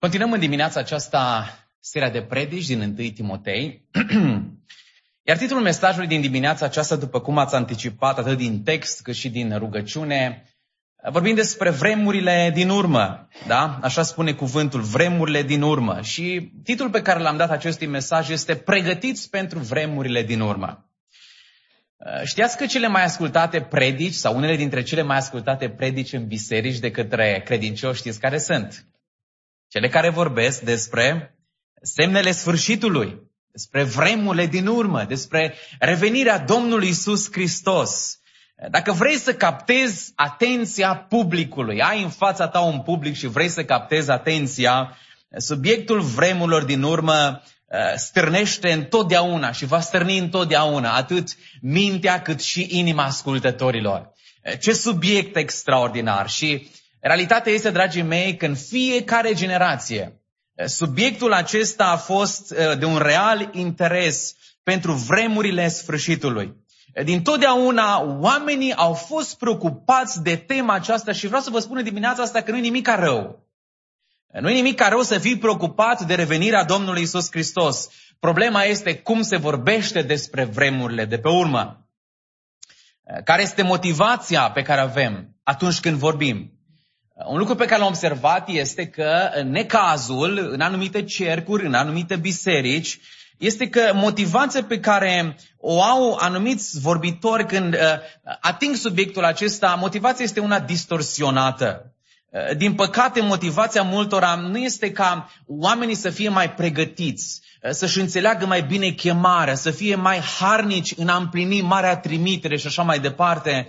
Continuăm în dimineața aceasta seria de predici din 1 Timotei. Iar titlul mesajului din dimineața aceasta, după cum ați anticipat atât din text cât și din rugăciune, vorbim despre vremurile din urmă. Da? Așa spune cuvântul, vremurile din urmă. Și titlul pe care l-am dat acestui mesaj este Pregătiți pentru vremurile din urmă. Știați că cele mai ascultate predici sau unele dintre cele mai ascultate predici în biserici de către credincioși știți care sunt? Cele care vorbesc despre semnele sfârșitului, despre vremurile din urmă, despre revenirea Domnului Isus Hristos. Dacă vrei să captezi atenția publicului, ai în fața ta un public și vrei să captezi atenția, subiectul vremurilor din urmă uh, stârnește întotdeauna și va stârni întotdeauna atât mintea cât și inima ascultătorilor. Ce subiect extraordinar! Și Realitatea este, dragii mei, că în fiecare generație subiectul acesta a fost de un real interes pentru vremurile sfârșitului. Din totdeauna oamenii au fost preocupați de tema aceasta și vreau să vă spun dimineața asta că nu e nimic rău. Nu e nimic rău să fii preocupat de revenirea Domnului Isus Hristos. Problema este cum se vorbește despre vremurile de pe urmă. Care este motivația pe care avem atunci când vorbim? Un lucru pe care l-am observat este că în necazul, în anumite cercuri, în anumite biserici, este că motivația pe care o au anumiți vorbitori când uh, ating subiectul acesta, motivația este una distorsionată. Uh, din păcate, motivația multora nu este ca oamenii să fie mai pregătiți, uh, să-și înțeleagă mai bine chemarea, să fie mai harnici în a împlini marea trimitere și așa mai departe,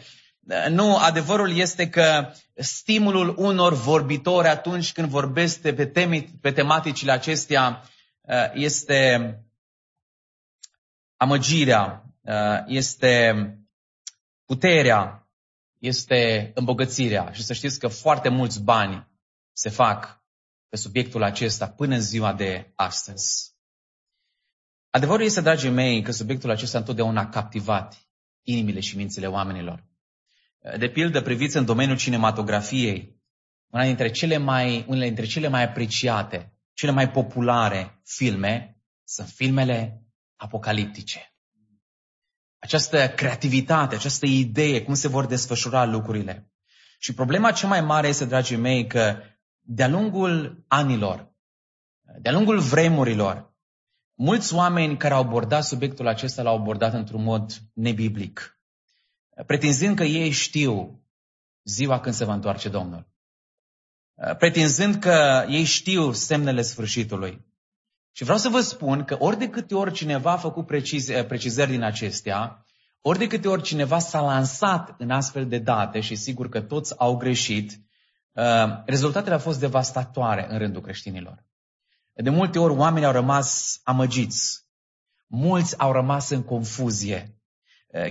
nu, adevărul este că stimulul unor vorbitori atunci când vorbesc pe, teme, pe tematicile acestea uh, este amăgirea, uh, este puterea, este îmbogățirea. Și să știți că foarte mulți bani se fac pe subiectul acesta până în ziua de astăzi. Adevărul este, dragii mei, că subiectul acesta întotdeauna a captivat inimile și mințile oamenilor. De pildă, priviți în domeniul cinematografiei, una dintre cele mai, unele dintre cele mai apreciate, cele mai populare filme sunt filmele apocaliptice. Această creativitate, această idee, cum se vor desfășura lucrurile. Și problema cea mai mare este, dragii mei, că de-a lungul anilor, de-a lungul vremurilor, mulți oameni care au abordat subiectul acesta l-au abordat într-un mod nebiblic pretinzând că ei știu ziua când se va întoarce Domnul. Pretinzând că ei știu semnele sfârșitului. Și vreau să vă spun că ori de câte ori cineva a făcut preciz, precizări din acestea, ori de câte ori cineva s-a lansat în astfel de date și sigur că toți au greșit, rezultatele au fost devastatoare în rândul creștinilor. De multe ori oamenii au rămas amăgiți, mulți au rămas în confuzie, Eh,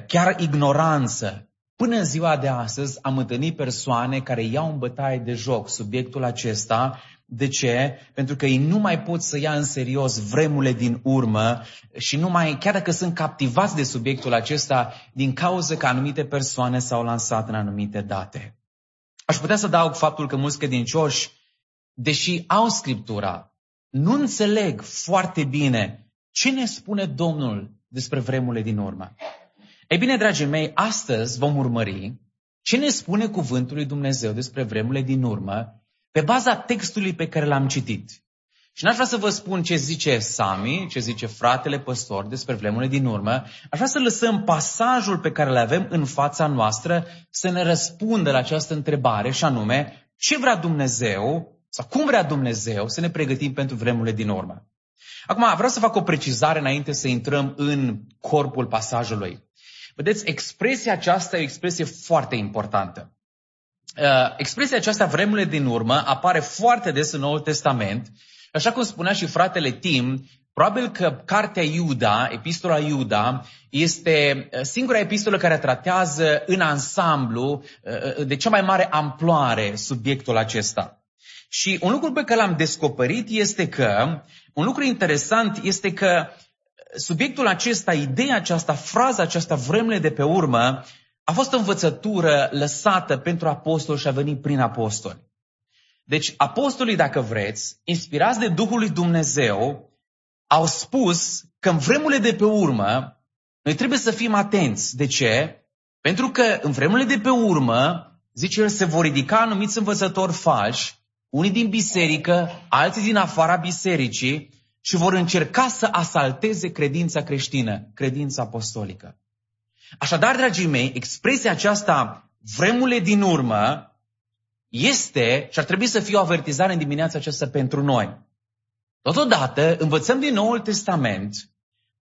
chiar ignoranță. Până în ziua de astăzi am întâlnit persoane care iau în bătaie de joc subiectul acesta. De ce? Pentru că ei nu mai pot să ia în serios vremurile din urmă și nu mai, chiar dacă sunt captivați de subiectul acesta, din cauza că anumite persoane s-au lansat în anumite date. Aș putea să dau faptul că mulți credincioși, deși au Scriptura, nu înțeleg foarte bine ce ne spune Domnul despre vremurile din urmă. Ei bine, dragii mei, astăzi vom urmări ce ne spune cuvântul lui Dumnezeu despre vremurile din urmă pe baza textului pe care l-am citit. Și n-aș vrea să vă spun ce zice Sami, ce zice fratele păstor despre vremurile din urmă. Aș vrea să lăsăm pasajul pe care îl avem în fața noastră să ne răspundă la această întrebare și anume, ce vrea Dumnezeu sau cum vrea Dumnezeu să ne pregătim pentru vremurile din urmă. Acum, vreau să fac o precizare înainte să intrăm în corpul pasajului. Vedeți, expresia aceasta e o expresie foarte importantă. Uh, expresia aceasta, vremurile din urmă, apare foarte des în Noul Testament. Așa cum spunea și fratele Tim, probabil că cartea Iuda, epistola Iuda, este uh, singura epistolă care tratează în ansamblu, uh, de cea mai mare amploare, subiectul acesta. Și un lucru pe care l-am descoperit este că, un lucru interesant este că subiectul acesta, ideea aceasta, fraza aceasta, vremele de pe urmă, a fost o învățătură lăsată pentru apostol și a venit prin apostoli. Deci, apostolii, dacă vreți, inspirați de Duhul lui Dumnezeu, au spus că în vremurile de pe urmă, noi trebuie să fim atenți. De ce? Pentru că în vremurile de pe urmă, zice el, se vor ridica anumiți învățători falși, unii din biserică, alții din afara bisericii, și vor încerca să asalteze credința creștină, credința apostolică. Așadar, dragii mei, expresia aceasta, vremurile din urmă, este și ar trebui să fie o avertizare în dimineața aceasta pentru noi. Totodată, învățăm din Noul Testament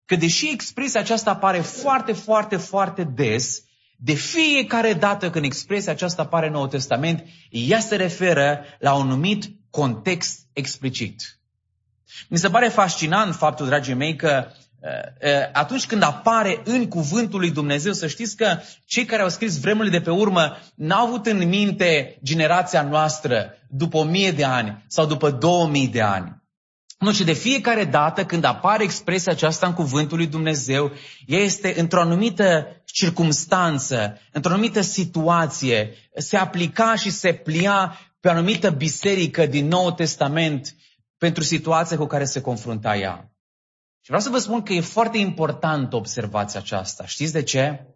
că deși expresia aceasta apare foarte, foarte, foarte des, de fiecare dată când expresia aceasta apare în Noul Testament, ea se referă la un numit context explicit. Mi se pare fascinant faptul, dragii mei, că uh, uh, atunci când apare în cuvântul lui Dumnezeu, să știți că cei care au scris vremurile de pe urmă n-au avut în minte generația noastră după o mie de ani sau după două mii de ani. Nu, și de fiecare dată când apare expresia aceasta în cuvântul lui Dumnezeu, ea este într-o anumită circumstanță, într-o anumită situație, se aplica și se plia pe o anumită biserică din Nou Testament pentru situația cu care se confrunta ea. Și vreau să vă spun că e foarte important observația aceasta. Știți de ce?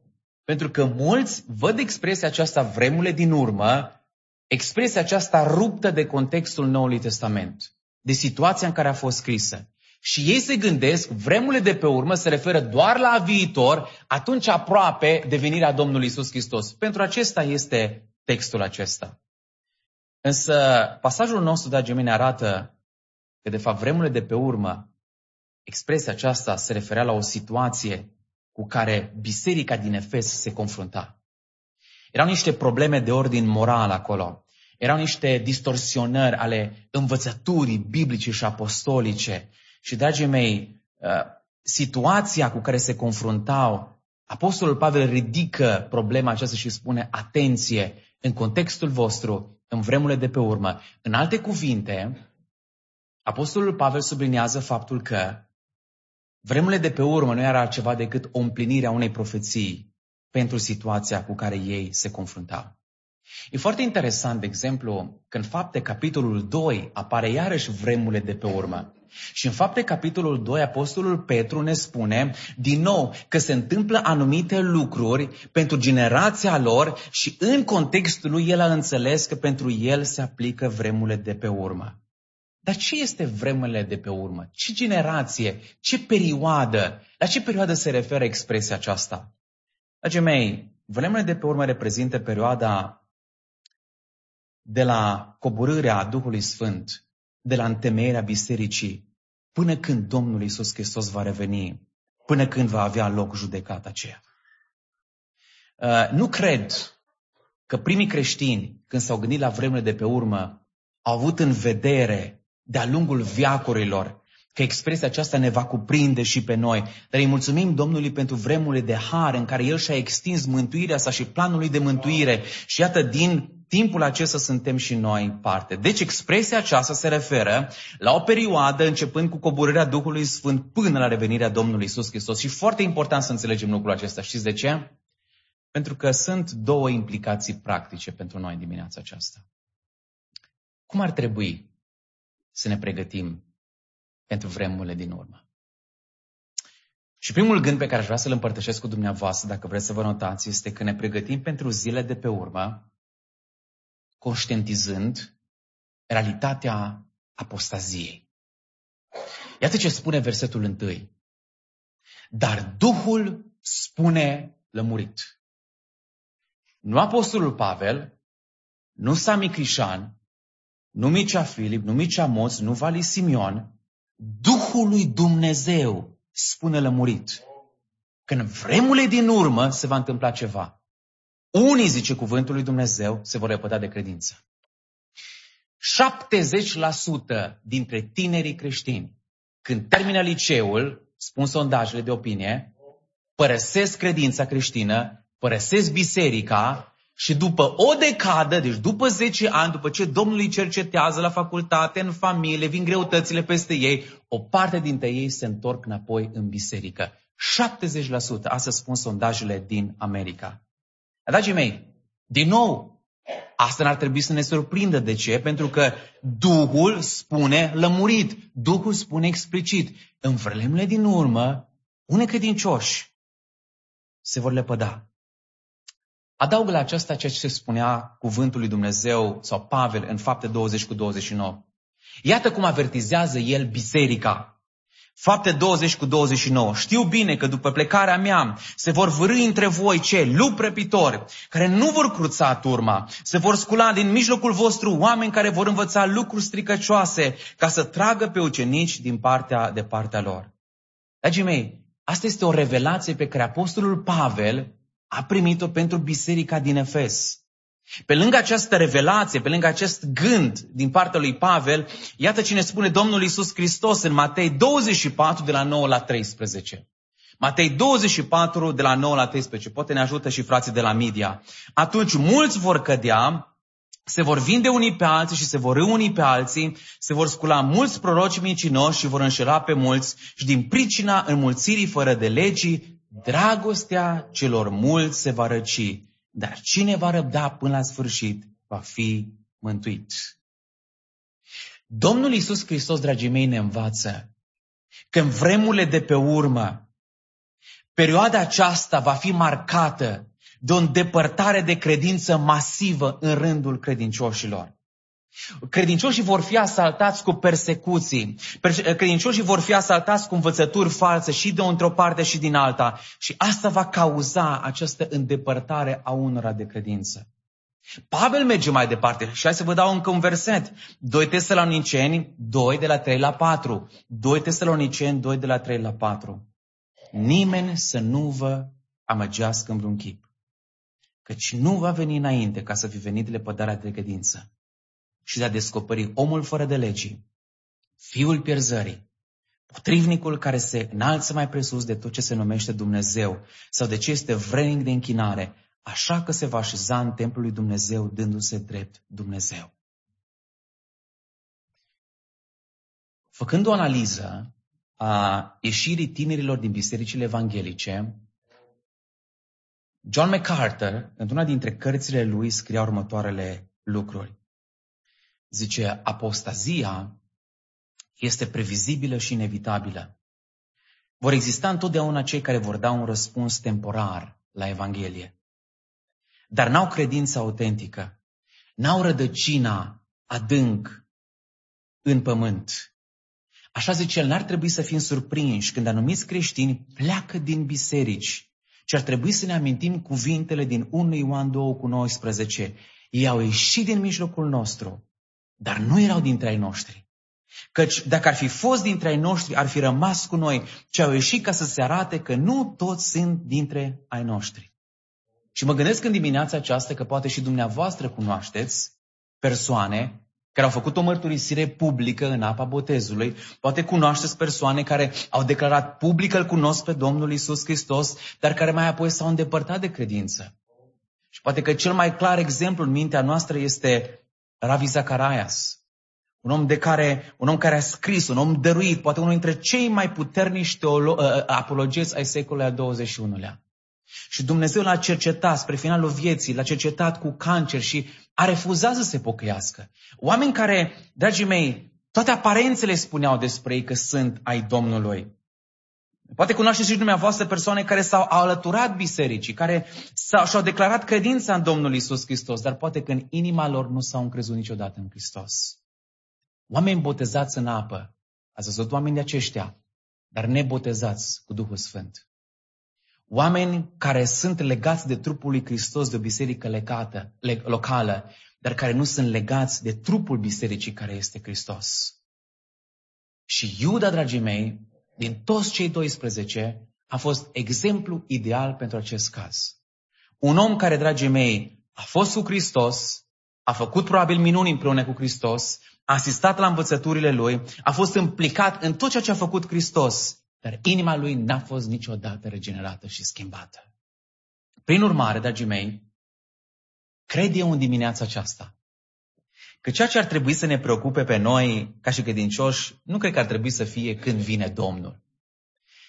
Pentru că mulți văd expresia aceasta vremurile din urmă, expresia aceasta ruptă de contextul Noului Testament de situația în care a fost scrisă. Și ei se gândesc, vremurile de pe urmă se referă doar la viitor, atunci aproape de venirea Domnului Isus Hristos. Pentru acesta este textul acesta. Însă pasajul nostru, dragii mei, ne arată că de fapt vremurile de pe urmă, expresia aceasta se referea la o situație cu care biserica din Efes se confrunta. Erau niște probleme de ordin moral acolo. Erau niște distorsionări ale învățăturii biblice și apostolice. Și, dragii mei, uh, situația cu care se confruntau, Apostolul Pavel ridică problema aceasta și spune, atenție, în contextul vostru, în vremurile de pe urmă. În alte cuvinte, Apostolul Pavel subliniază faptul că vremurile de pe urmă nu era ceva decât o împlinire a unei profeții pentru situația cu care ei se confruntau. E foarte interesant, de exemplu, că în fapte capitolul 2 apare iarăși vremurile de pe urmă. Și în fapte capitolul 2, Apostolul Petru ne spune din nou că se întâmplă anumite lucruri pentru generația lor și în contextul lui el a înțeles că pentru el se aplică vremurile de pe urmă. Dar ce este vremurile de pe urmă? Ce generație? Ce perioadă? La ce perioadă se referă expresia aceasta? Dragii mei, vremurile de pe urmă reprezintă perioada de la coborârea Duhului Sfânt, de la întemeierea bisericii, până când Domnul Isus Hristos va reveni, până când va avea loc judecata aceea. Uh, nu cred că primii creștini, când s-au gândit la vremurile de pe urmă, au avut în vedere de-a lungul viacurilor că expresia aceasta ne va cuprinde și pe noi. Dar îi mulțumim Domnului pentru vremurile de har în care El și-a extins mântuirea sa și planul lui de mântuire. Și iată, din timpul acesta suntem și noi parte. Deci expresia aceasta se referă la o perioadă începând cu coborârea Duhului Sfânt până la revenirea Domnului Isus Hristos. Și foarte important să înțelegem lucrul acesta. Știți de ce? Pentru că sunt două implicații practice pentru noi în dimineața aceasta. Cum ar trebui să ne pregătim pentru vremurile din urmă? Și primul gând pe care aș vrea să-l împărtășesc cu dumneavoastră, dacă vreți să vă notați, este că ne pregătim pentru zile de pe urmă conștientizând realitatea apostaziei. Iată ce spune versetul întâi. Dar Duhul spune lămurit. Nu Apostolul Pavel, nu Sami Crișan, nu Micea Filip, nu Micea Moț, nu Vali Simion, Duhul lui Dumnezeu spune lămurit. Când vremurile din urmă se va întâmpla ceva. Unii, zice cuvântul lui Dumnezeu, se vor repăda de credință. 70% dintre tinerii creștini, când termină liceul, spun sondajele de opinie, părăsesc credința creștină, părăsesc biserica și după o decadă, deci după 10 ani, după ce Domnul îi cercetează la facultate, în familie, vin greutățile peste ei, o parte dintre ei se întorc înapoi în biserică. 70%, asta spun sondajele din America. Dragii mei, din nou, Asta n-ar trebui să ne surprindă. De ce? Pentru că Duhul spune lămurit. Duhul spune explicit. În vremurile din urmă, unei credincioși se vor lepăda. Adaugă la aceasta ceea ce se spunea cuvântul lui Dumnezeu sau Pavel în fapte 20 cu 29. Iată cum avertizează el biserica. Fapte 20 cu 29. Știu bine că după plecarea mea se vor vârâi între voi ce? Lupi răpitori, care nu vor cruța turma. Se vor scula din mijlocul vostru oameni care vor învăța lucruri stricăcioase ca să tragă pe ucenici din partea de partea lor. Dragii mei, asta este o revelație pe care Apostolul Pavel a primit-o pentru biserica din Efes. Pe lângă această revelație, pe lângă acest gând din partea lui Pavel, iată cine spune Domnul Isus Hristos în Matei 24 de la 9 la 13. Matei 24 de la 9 la 13. Poate ne ajută și frații de la media. Atunci mulți vor cădea, se vor vinde unii pe alții și se vor unii pe alții, se vor scula mulți proroci mincinoși și vor înșela pe mulți și din pricina înmulțirii fără de legii dragostea celor mulți se va răci, dar cine va răbda până la sfârșit va fi mântuit. Domnul Iisus Hristos, dragii mei, ne învață că în vremurile de pe urmă, perioada aceasta va fi marcată de o îndepărtare de credință masivă în rândul credincioșilor. Credincioșii vor fi asaltați cu persecuții. Credincioșii vor fi asaltați cu învățături false și de într-o parte și din alta. Și asta va cauza această îndepărtare a unora de credință. Pavel merge mai departe și hai să vă dau încă un verset. 2 Tesaloniceni 2 de la 3 la 4. 2 Tesaloniceni 2 de la 3 la 4. Nimeni să nu vă amăgească în vreun chip. Căci nu va veni înainte ca să fi venit de lepădarea de credință și de a descoperi omul fără de legii, fiul pierzării, potrivnicul care se înalță mai presus de tot ce se numește Dumnezeu sau de ce este vrenic de închinare, așa că se va așeza în templul lui Dumnezeu dându-se drept Dumnezeu. Făcând o analiză a ieșirii tinerilor din bisericile evanghelice, John MacArthur, într-una dintre cărțile lui, scria următoarele lucruri. Zice, apostazia este previzibilă și inevitabilă. Vor exista întotdeauna cei care vor da un răspuns temporar la Evanghelie. Dar n-au credință autentică, n-au rădăcina adânc în pământ. Așa zice el, n-ar trebui să fim surprinși când anumiți creștini pleacă din biserici, ci ar trebui să ne amintim cuvintele din 1 Ioan 2 cu 19. Ei au ieșit din mijlocul nostru, dar nu erau dintre ai noștri. Căci dacă ar fi fost dintre ai noștri, ar fi rămas cu noi, ce au ieșit ca să se arate că nu toți sunt dintre ai noștri. Și mă gândesc în dimineața aceasta că poate și dumneavoastră cunoașteți persoane care au făcut o mărturisire publică în apa botezului. Poate cunoașteți persoane care au declarat public că îl cunosc pe Domnul Isus Hristos, dar care mai apoi s-au îndepărtat de credință. Și poate că cel mai clar exemplu în mintea noastră este Ravi Zacharias, un om, de care, un om care a scris, un om dăruit, poate unul dintre cei mai puternici teolo- uh, apologeți ai secolului al XXI-lea. Și Dumnezeu l-a cercetat spre finalul vieții, l-a cercetat cu cancer și a refuzat să se pocăiască. Oameni care, dragii mei, toate aparențele spuneau despre ei că sunt ai Domnului. Poate cunoașteți și dumneavoastră persoane care s-au alăturat bisericii, care și-au declarat credința în Domnul Isus Hristos, dar poate că în inima lor nu s-au încrezut niciodată în Hristos. Oameni botezați în apă, ați văzut oameni de aceștia, dar nebotezați cu Duhul Sfânt. Oameni care sunt legați de trupul lui Hristos de o biserică legată, le, locală, dar care nu sunt legați de trupul bisericii care este Hristos. Și Iuda, dragii mei, din toți cei 12, a fost exemplu ideal pentru acest caz. Un om care, dragii mei, a fost cu Hristos, a făcut probabil minuni împreună cu Hristos, a asistat la învățăturile lui, a fost implicat în tot ceea ce a făcut Hristos, dar inima lui n-a fost niciodată regenerată și schimbată. Prin urmare, dragii mei, cred eu în dimineața aceasta că ceea ce ar trebui să ne preocupe pe noi, ca și credincioși, nu cred că ar trebui să fie când vine Domnul.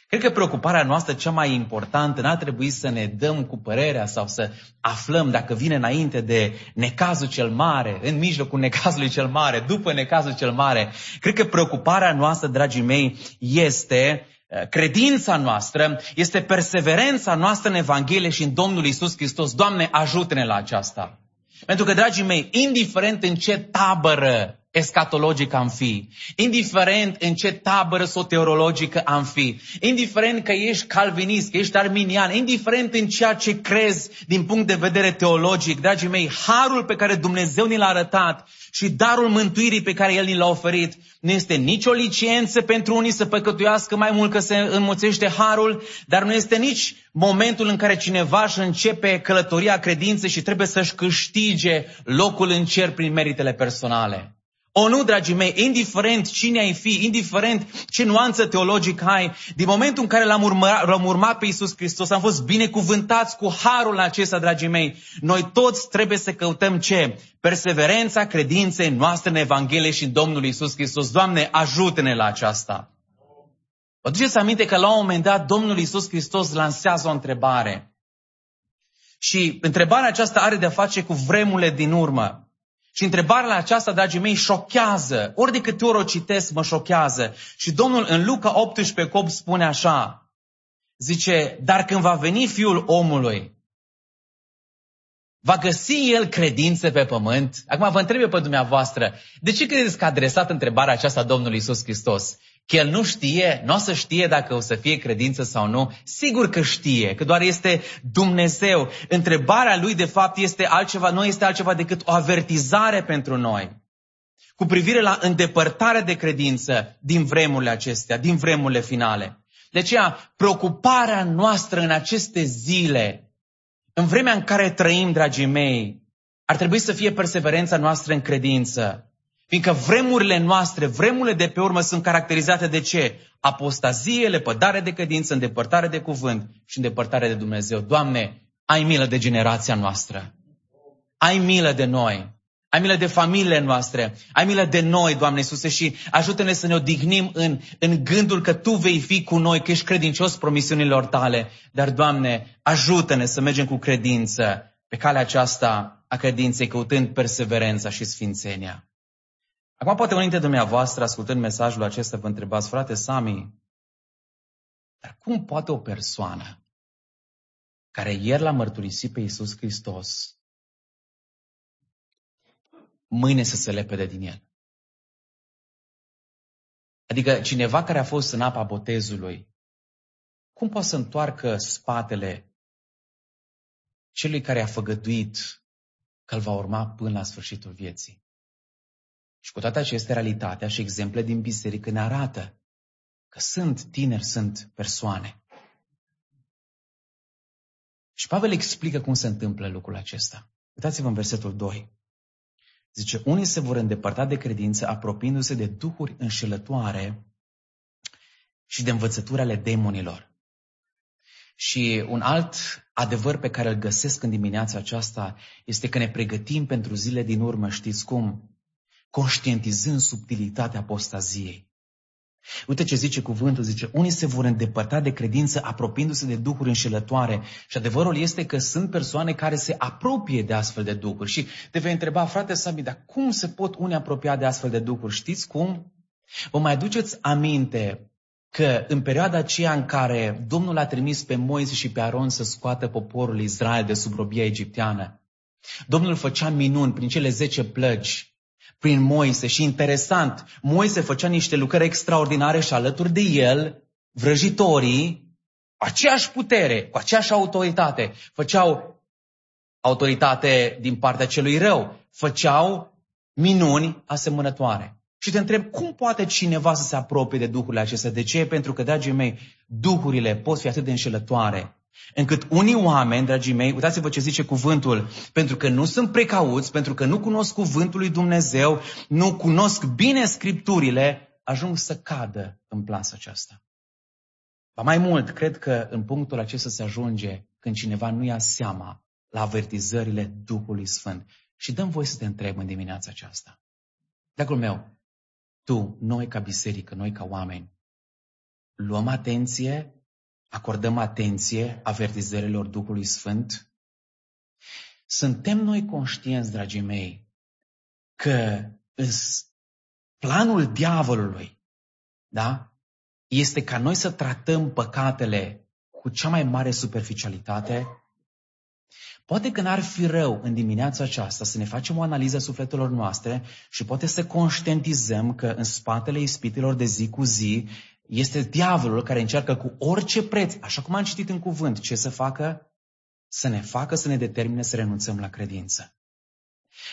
Cred că preocuparea noastră cea mai importantă n-ar trebui să ne dăm cu părerea sau să aflăm dacă vine înainte de necazul cel mare, în mijlocul necazului cel mare, după necazul cel mare. Cred că preocuparea noastră, dragii mei, este uh, credința noastră, este perseverența noastră în Evanghelie și în Domnul Isus Hristos. Doamne, ajută-ne la aceasta. Pentru că, dragii mei, indiferent în ce tabără escatologică am fi, indiferent în ce tabără soteriologică am fi, indiferent că ești calvinist, că ești arminian, indiferent în ceea ce crezi din punct de vedere teologic, dragii mei, harul pe care Dumnezeu ni l-a arătat și darul mântuirii pe care El ni l-a oferit nu este nicio licență pentru unii să păcătuiască mai mult că se înmulțește harul, dar nu este nici momentul în care cineva își începe călătoria credinței și trebuie să-și câștige locul în cer prin meritele personale. O nu, dragii mei, indiferent cine ai fi, indiferent ce nuanță teologică ai, din momentul în care l-am urmat, l-am urmat pe Iisus Hristos, am fost binecuvântați cu harul acesta, dragii mei, noi toți trebuie să căutăm ce? Perseverența credinței noastre în Evanghelie și în Domnul Iisus Hristos. Doamne, ajută-ne la aceasta. Vă duceți aminte că la un moment dat Domnul Iisus Hristos lansează o întrebare. Și întrebarea aceasta are de-a face cu vremurile din urmă. Și întrebarea aceasta, dragii mei, șochează. Ori de câte ori o citesc, mă șochează. Și Domnul în Luca 18 cop spune așa. Zice, dar când va veni Fiul omului, va găsi El credință pe pământ? Acum vă întreb eu pe dumneavoastră, de ce credeți că a adresat întrebarea aceasta Domnului Isus Hristos? Că el nu știe, nu o să știe dacă o să fie credință sau nu. Sigur că știe, că doar este Dumnezeu. Întrebarea lui, de fapt, este altceva, nu este altceva decât o avertizare pentru noi. Cu privire la îndepărtarea de credință din vremurile acestea, din vremurile finale. De aceea, preocuparea noastră în aceste zile, în vremea în care trăim, dragii mei, ar trebui să fie perseverența noastră în credință. Fiindcă vremurile noastre, vremurile de pe urmă sunt caracterizate de ce? Apostazie, lepădare de credință, îndepărtare de cuvânt și îndepărtare de Dumnezeu. Doamne, ai milă de generația noastră. Ai milă de noi. Ai milă de familiile noastre. Ai milă de noi, Doamne Iisuse, și ajută-ne să ne odihnim în, în gândul că Tu vei fi cu noi, că ești credincios promisiunilor Tale. Dar, Doamne, ajută-ne să mergem cu credință pe calea aceasta a credinței, căutând perseverența și sfințenia. Acum poate unii dintre dumneavoastră, ascultând mesajul acesta, vă întrebați, frate Sami, dar cum poate o persoană care ieri l-a mărturisit pe Iisus Hristos, mâine să se lepede din el? Adică cineva care a fost în apa botezului, cum poate să întoarcă spatele celui care a făgăduit că îl va urma până la sfârșitul vieții? Și cu toate acestea, realitatea și exemple din biserică ne arată că sunt tineri, sunt persoane. Și Pavel explică cum se întâmplă lucrul acesta. Uitați-vă în versetul 2. Zice, unii se vor îndepărta de credință apropiindu-se de duhuri înșelătoare și de învățături ale demonilor. Și un alt adevăr pe care îl găsesc în dimineața aceasta este că ne pregătim pentru zile din urmă, știți cum? Conștientizând subtilitatea apostaziei. Uite ce zice cuvântul, zice, unii se vor îndepărta de credință apropiindu-se de duhuri înșelătoare. Și adevărul este că sunt persoane care se apropie de astfel de duhuri. Și te vei întreba, frate Sami, dar cum se pot unii apropia de astfel de duhuri? Știți cum? Vă mai aduceți aminte că în perioada aceea în care Domnul a trimis pe Moise și pe Aron să scoată poporul Israel de sub robia egipteană, Domnul făcea minuni prin cele zece plăgi prin Moise. Și interesant, Moise făcea niște lucrări extraordinare și alături de el, vrăjitorii, aceeași putere, cu aceeași autoritate, făceau autoritate din partea celui rău, făceau minuni asemănătoare. Și te întreb, cum poate cineva să se apropie de duhurile acestea? De ce? Pentru că, dragii mei, duhurile pot fi atât de înșelătoare Încât unii oameni, dragii mei, uitați-vă ce zice cuvântul, pentru că nu sunt precauți, pentru că nu cunosc cuvântul lui Dumnezeu, nu cunosc bine scripturile, ajung să cadă în plasa aceasta. Ba mai mult, cred că în punctul acesta se ajunge când cineva nu ia seama la avertizările Duhului Sfânt. Și dăm voi să te întreb în dimineața aceasta. Dragul meu, tu, noi ca biserică, noi ca oameni, luăm atenție Acordăm atenție avertizărilor Duhului Sfânt? Suntem noi conștienți, dragii mei, că în planul diavolului, da? Este ca noi să tratăm păcatele cu cea mai mare superficialitate? Poate că n-ar fi rău în dimineața aceasta să ne facem o analiză a sufletelor noastre și poate să conștientizăm că în spatele ispitelor de zi cu zi este diavolul care încearcă cu orice preț, așa cum am citit în cuvânt, ce să facă? Să ne facă să ne determine să renunțăm la credință.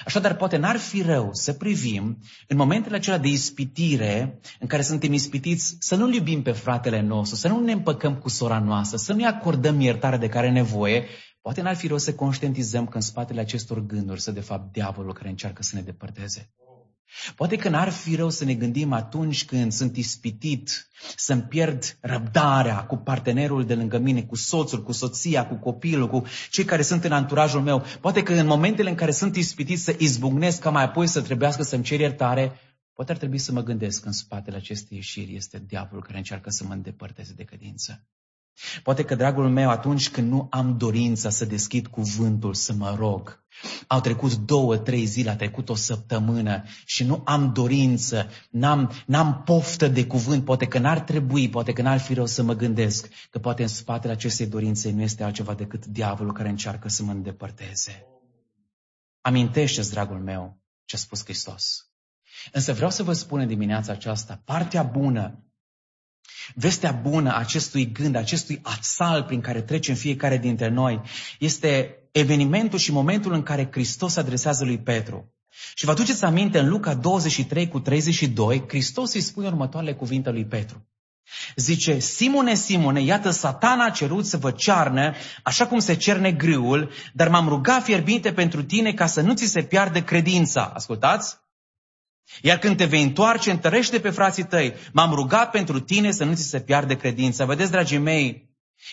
Așadar, poate n-ar fi rău să privim în momentele acelea de ispitire în care suntem ispitiți să nu-l iubim pe fratele nostru, să nu ne împăcăm cu sora noastră, să nu-i acordăm iertare de care nevoie, poate n-ar fi rău să conștientizăm că în spatele acestor gânduri să de fapt diavolul care încearcă să ne depărteze. Poate că n-ar fi rău să ne gândim atunci când sunt ispitit să-mi pierd răbdarea cu partenerul de lângă mine, cu soțul, cu soția, cu copilul, cu cei care sunt în anturajul meu. Poate că în momentele în care sunt ispitit să izbucnesc ca mai apoi să trebuiască să-mi cer iertare, poate ar trebui să mă gândesc că în spatele acestei ieșiri este diavolul care încearcă să mă îndepărteze de credință. Poate că, dragul meu, atunci când nu am dorința să deschid cuvântul, să mă rog, au trecut două, trei zile, a trecut o săptămână și nu am dorință, n-am, n-am poftă de cuvânt, poate că n-ar trebui, poate că n-ar fi rău să mă gândesc că poate în spatele acestei dorințe nu este altceva decât diavolul care încearcă să mă îndepărteze. Amintește-ți, dragul meu, ce a spus Hristos. Însă vreau să vă spun în dimineața aceasta, partea bună Vestea bună acestui gând, acestui asal prin care trecem fiecare dintre noi, este evenimentul și momentul în care Hristos adresează lui Petru. Și vă aduceți aminte, în Luca 23 cu 32, Hristos îi spune următoarele cuvinte lui Petru. Zice, Simone, Simone, iată satana a cerut să vă cearnă, așa cum se cerne grâul, dar m-am rugat fierbinte pentru tine ca să nu ți se piardă credința. Ascultați? Iar când te vei întoarce, întărește pe frații tăi. M-am rugat pentru tine să nu ți se piardă credința. Vedeți, dragii mei,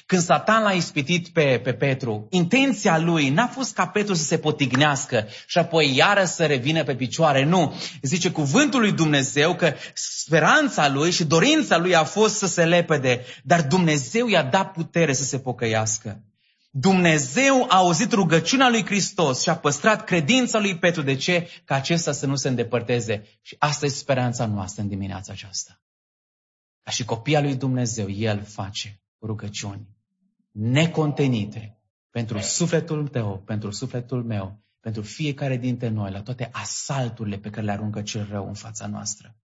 când Satan l-a ispitit pe, pe Petru, intenția lui n-a fost ca Petru să se potignească și apoi iară să revină pe picioare. Nu. Zice cuvântul lui Dumnezeu că speranța lui și dorința lui a fost să se lepede, dar Dumnezeu i-a dat putere să se pocăiască. Dumnezeu a auzit rugăciunea lui Hristos și a păstrat credința lui Petru. De ce? Ca acesta să nu se îndepărteze. Și asta e speranța noastră în dimineața aceasta. Ca și copia lui Dumnezeu, El face rugăciuni necontenite pentru sufletul tău, pentru sufletul meu, pentru fiecare dintre noi, la toate asalturile pe care le aruncă cel rău în fața noastră.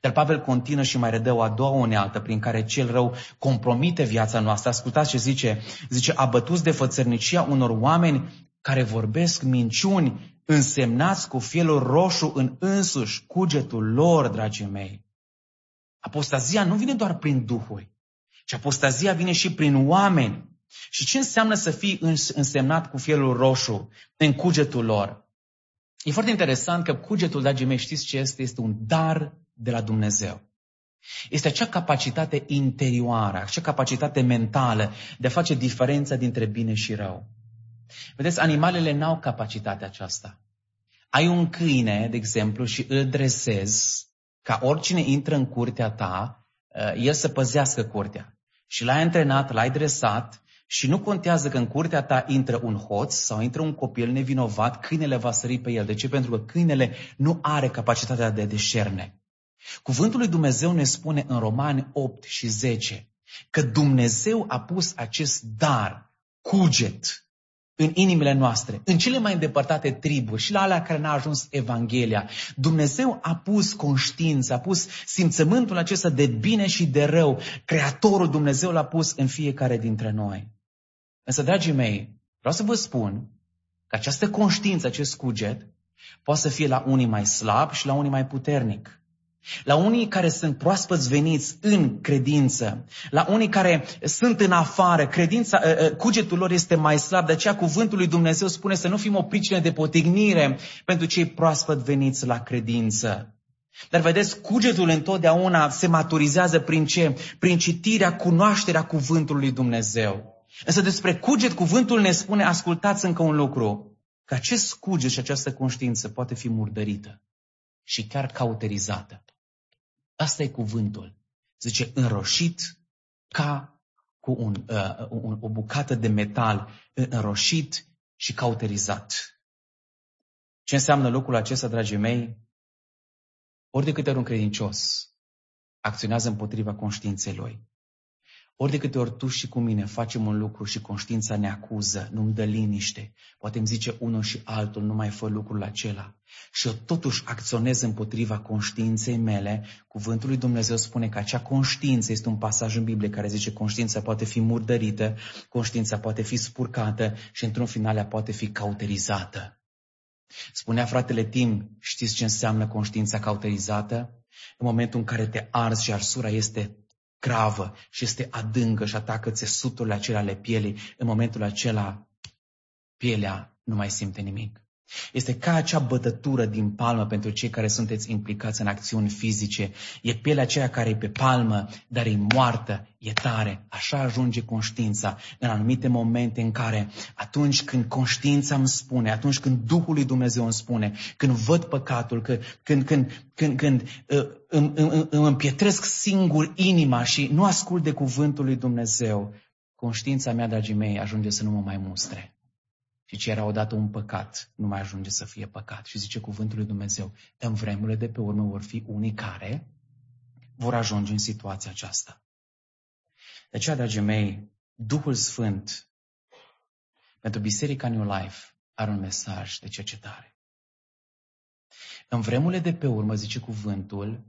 Dar Pavel continuă și mai redă o a doua unealtă prin care cel rău compromite viața noastră. Ascultați ce zice. Zice, abătuți de fățărnicia unor oameni care vorbesc minciuni, însemnați cu fielul roșu în însuși cugetul lor, dragii mei. Apostazia nu vine doar prin duhuri, ci apostazia vine și prin oameni. Și ce înseamnă să fii însemnat cu fielul roșu în cugetul lor? E foarte interesant că cugetul, dragii mei, știți ce este? Este un dar de la Dumnezeu. Este acea capacitate interioară, acea capacitate mentală de a face diferența dintre bine și rău. Vedeți, animalele n-au capacitatea aceasta. Ai un câine, de exemplu, și îl dresezi ca oricine intră în curtea ta, uh, el să păzească curtea. Și l-ai antrenat, l-ai dresat și nu contează că în curtea ta intră un hoț sau intră un copil nevinovat, câinele va sări pe el. De ce? Pentru că câinele nu are capacitatea de deșerne. Cuvântul lui Dumnezeu ne spune în Romani 8 și 10 că Dumnezeu a pus acest dar, cuget, în inimile noastre, în cele mai îndepărtate triburi și la alea care n-a ajuns Evanghelia. Dumnezeu a pus conștiința, a pus simțământul acesta de bine și de rău. Creatorul Dumnezeu l-a pus în fiecare dintre noi. Însă, dragii mei, vreau să vă spun că această conștiință, acest cuget, poate să fie la unii mai slab și la unii mai puternic. La unii care sunt proaspăți veniți în credință, la unii care sunt în afară, credința, ă, ă, cugetul lor este mai slab, de aceea cuvântul lui Dumnezeu spune să nu fim o pricină de potignire pentru cei proaspăt veniți la credință. Dar vedeți, cugetul întotdeauna se maturizează prin ce? Prin citirea, cunoașterea cuvântului lui Dumnezeu. Însă despre cuget, cuvântul ne spune, ascultați încă un lucru, că acest cuget și această conștiință poate fi murdărită și chiar cauterizată. Asta e cuvântul. Zice, înroșit ca cu un, uh, un, o bucată de metal înroșit și cauterizat. Ce înseamnă lucrul acesta, dragii mei? Ori de câte ori un credincios acționează împotriva conștiinței lui, ori de câte ori tu și cu mine facem un lucru și conștiința ne acuză, nu-mi dă liniște, poate îmi zice unul și altul, nu mai fă lucrul acela. Și eu totuși acționez împotriva conștiinței mele, cuvântul lui Dumnezeu spune că acea conștiință este un pasaj în Biblie care zice conștiința poate fi murdărită, conștiința poate fi spurcată și într-un final ea poate fi cauterizată. Spunea fratele Tim, știți ce înseamnă conștiința cauterizată? În momentul în care te arzi și arsura este gravă și este adâncă și atacă țesuturile acelea ale pielii, în momentul acela pielea nu mai simte nimic. Este ca acea bătătură din palmă pentru cei care sunteți implicați în acțiuni fizice. E pielea aceea care e pe palmă, dar e moartă, e tare. Așa ajunge conștiința în anumite momente în care, atunci când conștiința îmi spune, atunci când Duhul lui Dumnezeu îmi spune, când văd păcatul, când, când, când, când, când uh, îmi, îmi, îmi împietresc singur inima și nu ascult de cuvântul lui Dumnezeu, conștiința mea, dragii mei, ajunge să nu mă mai mustre. Și ce era odată un păcat, nu mai ajunge să fie păcat. Și zice cuvântul lui Dumnezeu, în vremurile de pe urmă vor fi unii care vor ajunge în situația aceasta. De aceea, dragii mei, Duhul Sfânt pentru Biserica New Life are un mesaj de cercetare. În vremurile de pe urmă, zice cuvântul,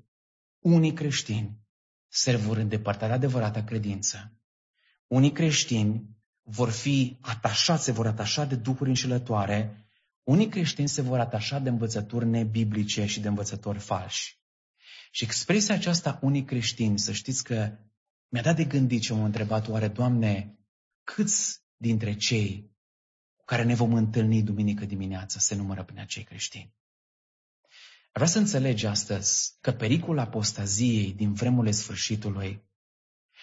unii creștini se vor îndepărta de adevărata credință. Unii creștini vor fi atașați, se vor atașa de duhuri înșelătoare, unii creștini se vor atașa de învățături nebiblice și de învățători falși. Și expresia aceasta unii creștini, să știți că mi-a dat de gândit și m-am întrebat, oare, Doamne, câți dintre cei cu care ne vom întâlni duminică dimineața se numără prin acei creștini? Vreau să înțelegi astăzi că pericolul apostaziei din vremurile sfârșitului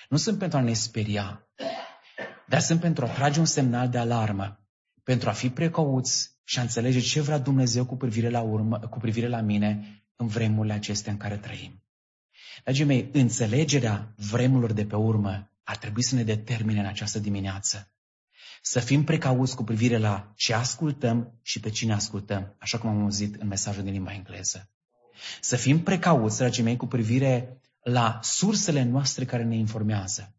nu sunt pentru a ne speria, dar sunt pentru a trage un semnal de alarmă, pentru a fi precauți și a înțelege ce vrea Dumnezeu cu privire la, urmă, cu privire la mine în vremurile acestea în care trăim. Dragii mei, înțelegerea vremurilor de pe urmă ar trebui să ne determine în această dimineață. Să fim precauți cu privire la ce ascultăm și pe cine ascultăm, așa cum am auzit în mesajul din limba engleză. Să fim precauți, dragii mei, cu privire la sursele noastre care ne informează.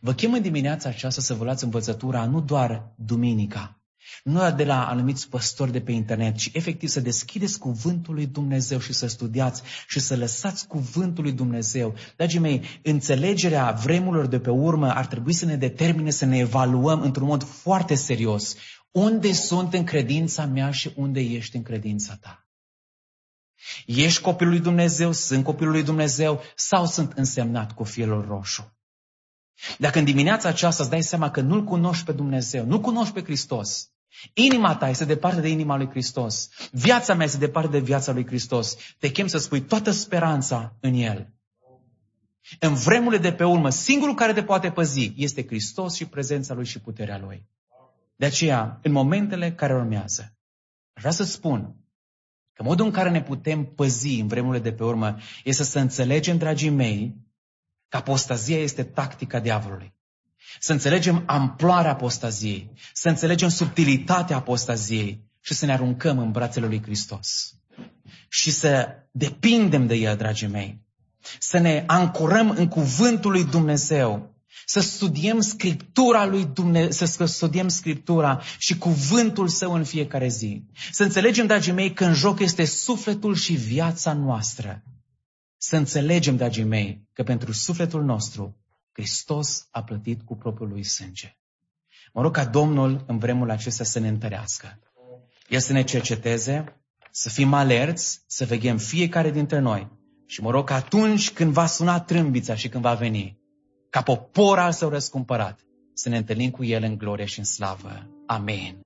Vă chem în dimineața aceasta să vă luați învățătura nu doar duminica, nu doar de la anumiți păstori de pe internet, ci efectiv să deschideți cuvântul lui Dumnezeu și să studiați și să lăsați cuvântul lui Dumnezeu. Dragii mei, înțelegerea vremurilor de pe urmă ar trebui să ne determine să ne evaluăm într-un mod foarte serios. Unde sunt în credința mea și unde ești în credința ta? Ești copilul lui Dumnezeu, sunt copilul lui Dumnezeu sau sunt însemnat cu fielul roșu? Dacă în dimineața aceasta îți dai seama că nu-L cunoști pe Dumnezeu, nu cunoști pe Hristos, inima ta este departe de inima lui Hristos, viața mea este departe de viața lui Hristos, te chem să spui toată speranța în El. În vremurile de pe urmă, singurul care te poate păzi este Hristos și prezența Lui și puterea Lui. De aceea, în momentele care urmează, vreau să spun că modul în care ne putem păzi în vremurile de pe urmă este să înțelegem, dragii mei, că apostazia este tactica diavolului. Să înțelegem amploarea apostaziei, să înțelegem subtilitatea apostaziei și să ne aruncăm în brațele lui Hristos. Și să depindem de El, dragii mei. Să ne ancorăm în cuvântul lui Dumnezeu. Să studiem Scriptura lui Dumnezeu, să studiem Scriptura și cuvântul Său în fiecare zi. Să înțelegem, dragii mei, că în joc este sufletul și viața noastră. Să înțelegem, dragii mei, că pentru sufletul nostru Hristos a plătit cu propriul lui sânge. Mă rog ca Domnul în vremul acesta să ne întărească. El să ne cerceteze, să fim alerți, să veghem fiecare dintre noi. Și mă rog că atunci când va suna trâmbița și când va veni, ca popor al său răscumpărat, să ne întâlnim cu El în glorie și în slavă. Amen.